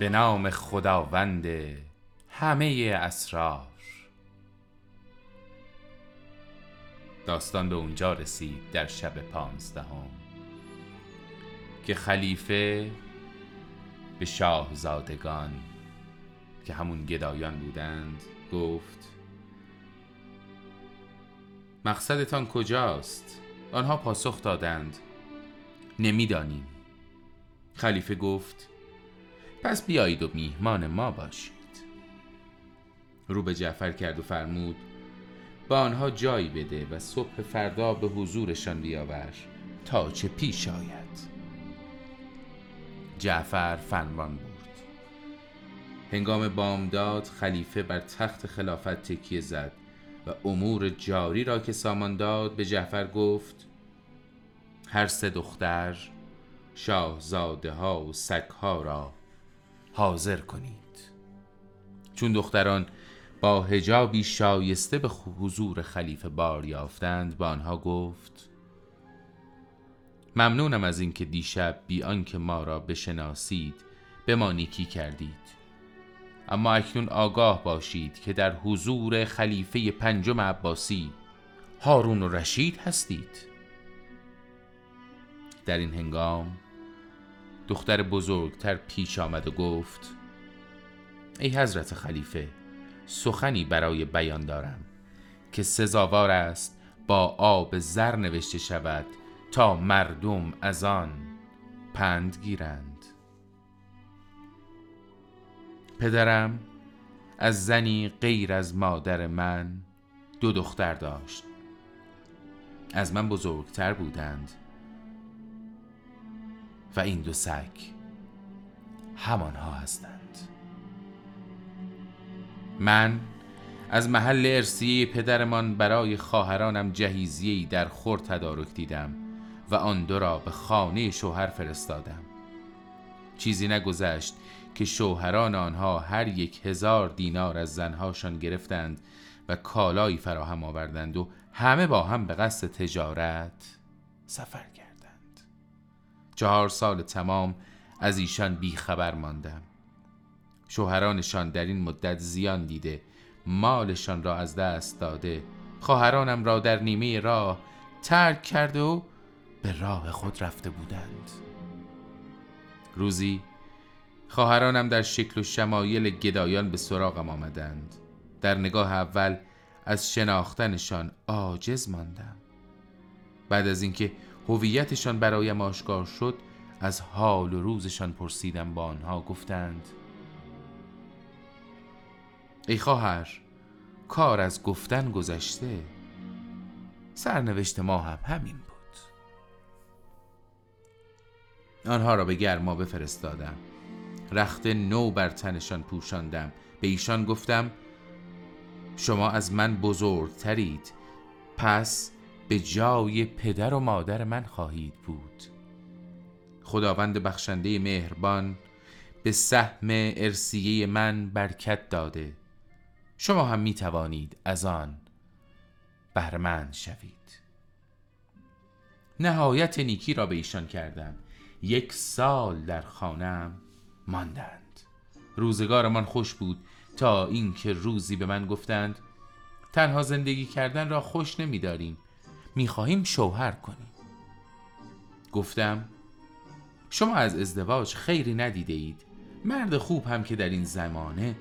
به نام خداوند همه اسرار داستان به اونجا رسید در شب پانزدهم که خلیفه به شاهزادگان که همون گدایان بودند گفت مقصدتان کجاست؟ آنها پاسخ دادند نمی‌دانیم خلیفه گفت پس بیایید و میهمان ما باشید. رو به جعفر کرد و فرمود با آنها جایی بده و صبح فردا به حضورشان بیاور تا چه پیش آید. جعفر فرمان بود هنگام بامداد خلیفه بر تخت خلافت تکیه زد و امور جاری را که سامان داد به جعفر گفت هر سه دختر شاهزاده ها و سگ ها را حاضر کنید. چون دختران با هجابی شایسته به حضور خلیفه بار یافتند به آنها گفت ممنونم از اینکه دیشب بی آنکه ما را بشناسید به ما نیکی کردید. اما اکنون آگاه باشید که در حضور خلیفه پنجم عباسی هارون و رشید هستید. در این هنگام دختر بزرگتر پیش آمد و گفت ای حضرت خلیفه سخنی برای بیان دارم که سزاوار است با آب زر نوشته شود تا مردم از آن پند گیرند. پدرم از زنی غیر از مادر من دو دختر داشت. از من بزرگتر بودند. و این دو سگ همانها هستند. من از محل ارسیه پدرمان برای خواهرانم جهیزیهی در خور تدارک دیدم و آن دو را به خانه شوهر فرستادم. چیزی نگذشت که شوهران آنها هر یک هزار دینار از زنهاشان گرفتند و کالایی فراهم آوردند و همه با هم به قصد تجارت سفر کردند. چهار سال تمام از ایشان بیخبر ماندم. شوهرانشان در این مدت زیان دیده مالشان را از دست داده. خواهرانم را در نیمه راه ترک کرده و به راه خود رفته بودند. روزی خواهرانم در شکل و شمایل گدایان به سراغم آمدند. در نگاه اول از شناختنشان عاجز ماندم. بعد از اینکه هویتشان برایم آشکار شد از حال و روزشان پرسیدم با آنها گفتند. ای خواهر کار از گفتن گذشته سرنوشت ما هم همین بود. آنها را به گرما بفرستادم. رخت نو بر تنشان پوشاندم. به ایشان گفتم شما از من بزرگترید. پس به جای پدر و مادر من خواهید بود. خداوند بخشنده مهربان به سهم ارسیه من برکت داده. شما هم می توانید از آن بهرمند شوید. نهایت نیکی را به ایشان کردم. یک سال در خانم ماندند. روزگارمان خوش بود تا اینکه روزی به من گفتند تنها زندگی کردن را خوش نمیداریم. می‌خواهیم شوهر کنیم. گفتم شما از ازدواج خیری ندیده اید. مرد خوب هم که در این زمانه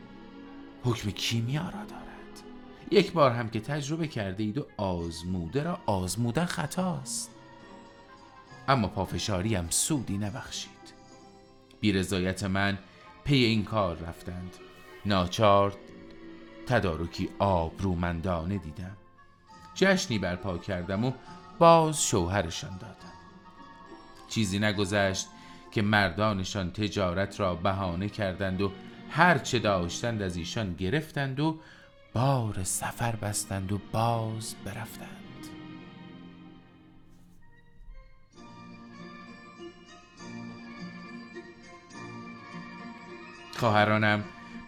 حکم کیمیا را دارد. یک بار هم که تجربه کرده اید و آزموده را آزمودن خطاست. اما پافشاری هم سودی نبخشید. بی رضایت من پی این کار رفتند. ناچار تدارکی آبرومندانه دیدم. جشنی برپا کردم و باز شوهرشان دادم. چیزی نگذشت که مردانشان تجارت را بهانه کردند و هر چه داشتند از ایشان گرفتند و بار سفر بستند و باز برفتند. خواهرانم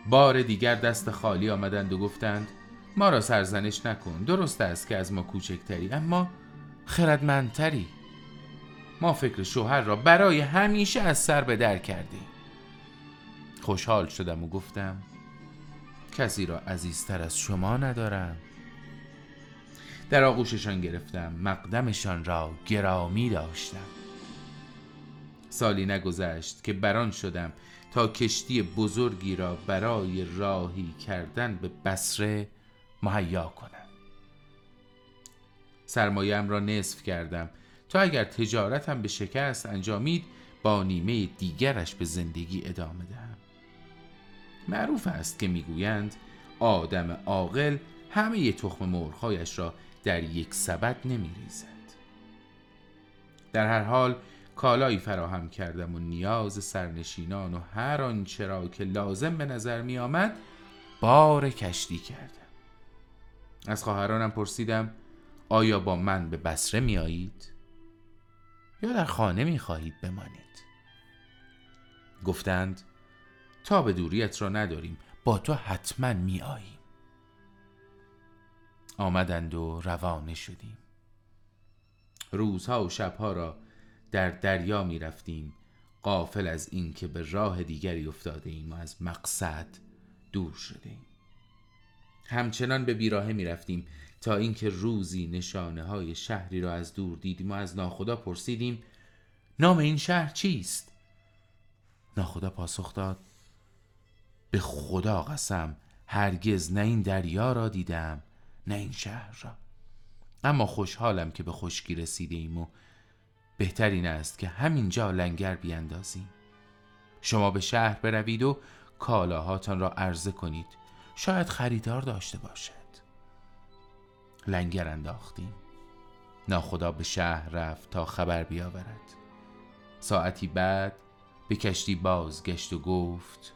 بار دیگر دست خالی آمدند و گفتند ما را سرزنش نکن درست است که از ما کوچکتری اما خردمندتری. ما فکر شوهر را برای همیشه از سر به در کردیم. خوشحال شدم و گفتم کسی را عزیزتر از شما ندارم. در آغوششان گرفتم مقدمشان را گرامی داشتم. سالی نگذشت که بران شدم تا کشتی بزرگی را برای راهی کردن به بسره مهیا کنم سرمایه‌ام را نصف کردم. تا اگر تجارتم به شکست انجامید با نیمه دیگرش به زندگی ادامه دهم. معروف است که می‌گویند آدم عاقل همه تخم مرغهایش را در یک سبد نمیریزد. در هر حال کالایی فراهم کردم و نیاز سرنشینان و هر آنچه را که لازم به نظر می آمد بار کشتی کردم. از خواهرانم پرسیدم آیا با من به بسره می آیید؟ یا در خانه می خواهید بمانید؟ گفتند تا به دوریت را نداریم با تو حتما می آییم آمدند و روانه شدیم روزها و شبها را در دریا می رفتیم قافل از اینکه به راه دیگری افتاده ایم و از مقصد دور شده ایم همچنان به بیراهه می رفتیم تا اینکه روزی نشانه های شهری را از دور دیدیم و از ناخدا پرسیدیم نام این شهر چیست؟ ناخدا پاسخ داد به خدا قسم هرگز نه این دریا را دیدم نه این شهر را. اما خوشحالم که به خشکی رسیده ایم و بهتر این است که همینجا لنگر بیاندازیم. شما به شهر بروید و کالاهاتان را عرضه کنید. شاید خریدار داشته باشد. لنگر انداختیم. ناخدا به شهر رفت تا خبر بیاورد. ساعتی بعد به کشتی بازگشت و گفت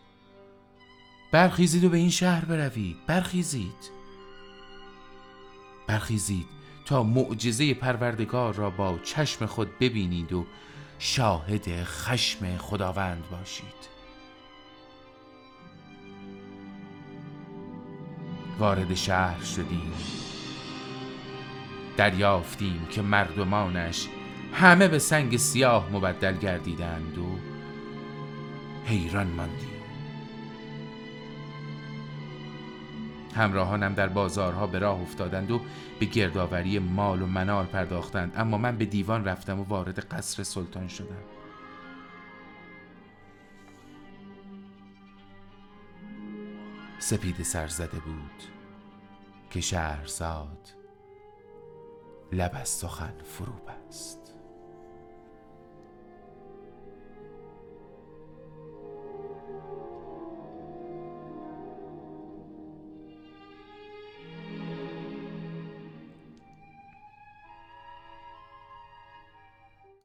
برخیزید و به این شهر بروید. برخیزید. برخیزید تا معجزه پروردگار را با چشم خود ببینید و شاهد خشم خداوند باشید. وارد شهر شدیم. دریافتیم که مردمانش همه به سنگ سیاه مبدل گردیدند و حیران ماندیم. همراهانم در بازارها به راه افتادند و به گردآوری مال و منال پرداختند اما من به دیوان رفتم و وارد قصر سلطان شدم. سپید سرزده بود که شهرزاد لب از سخن فرو بست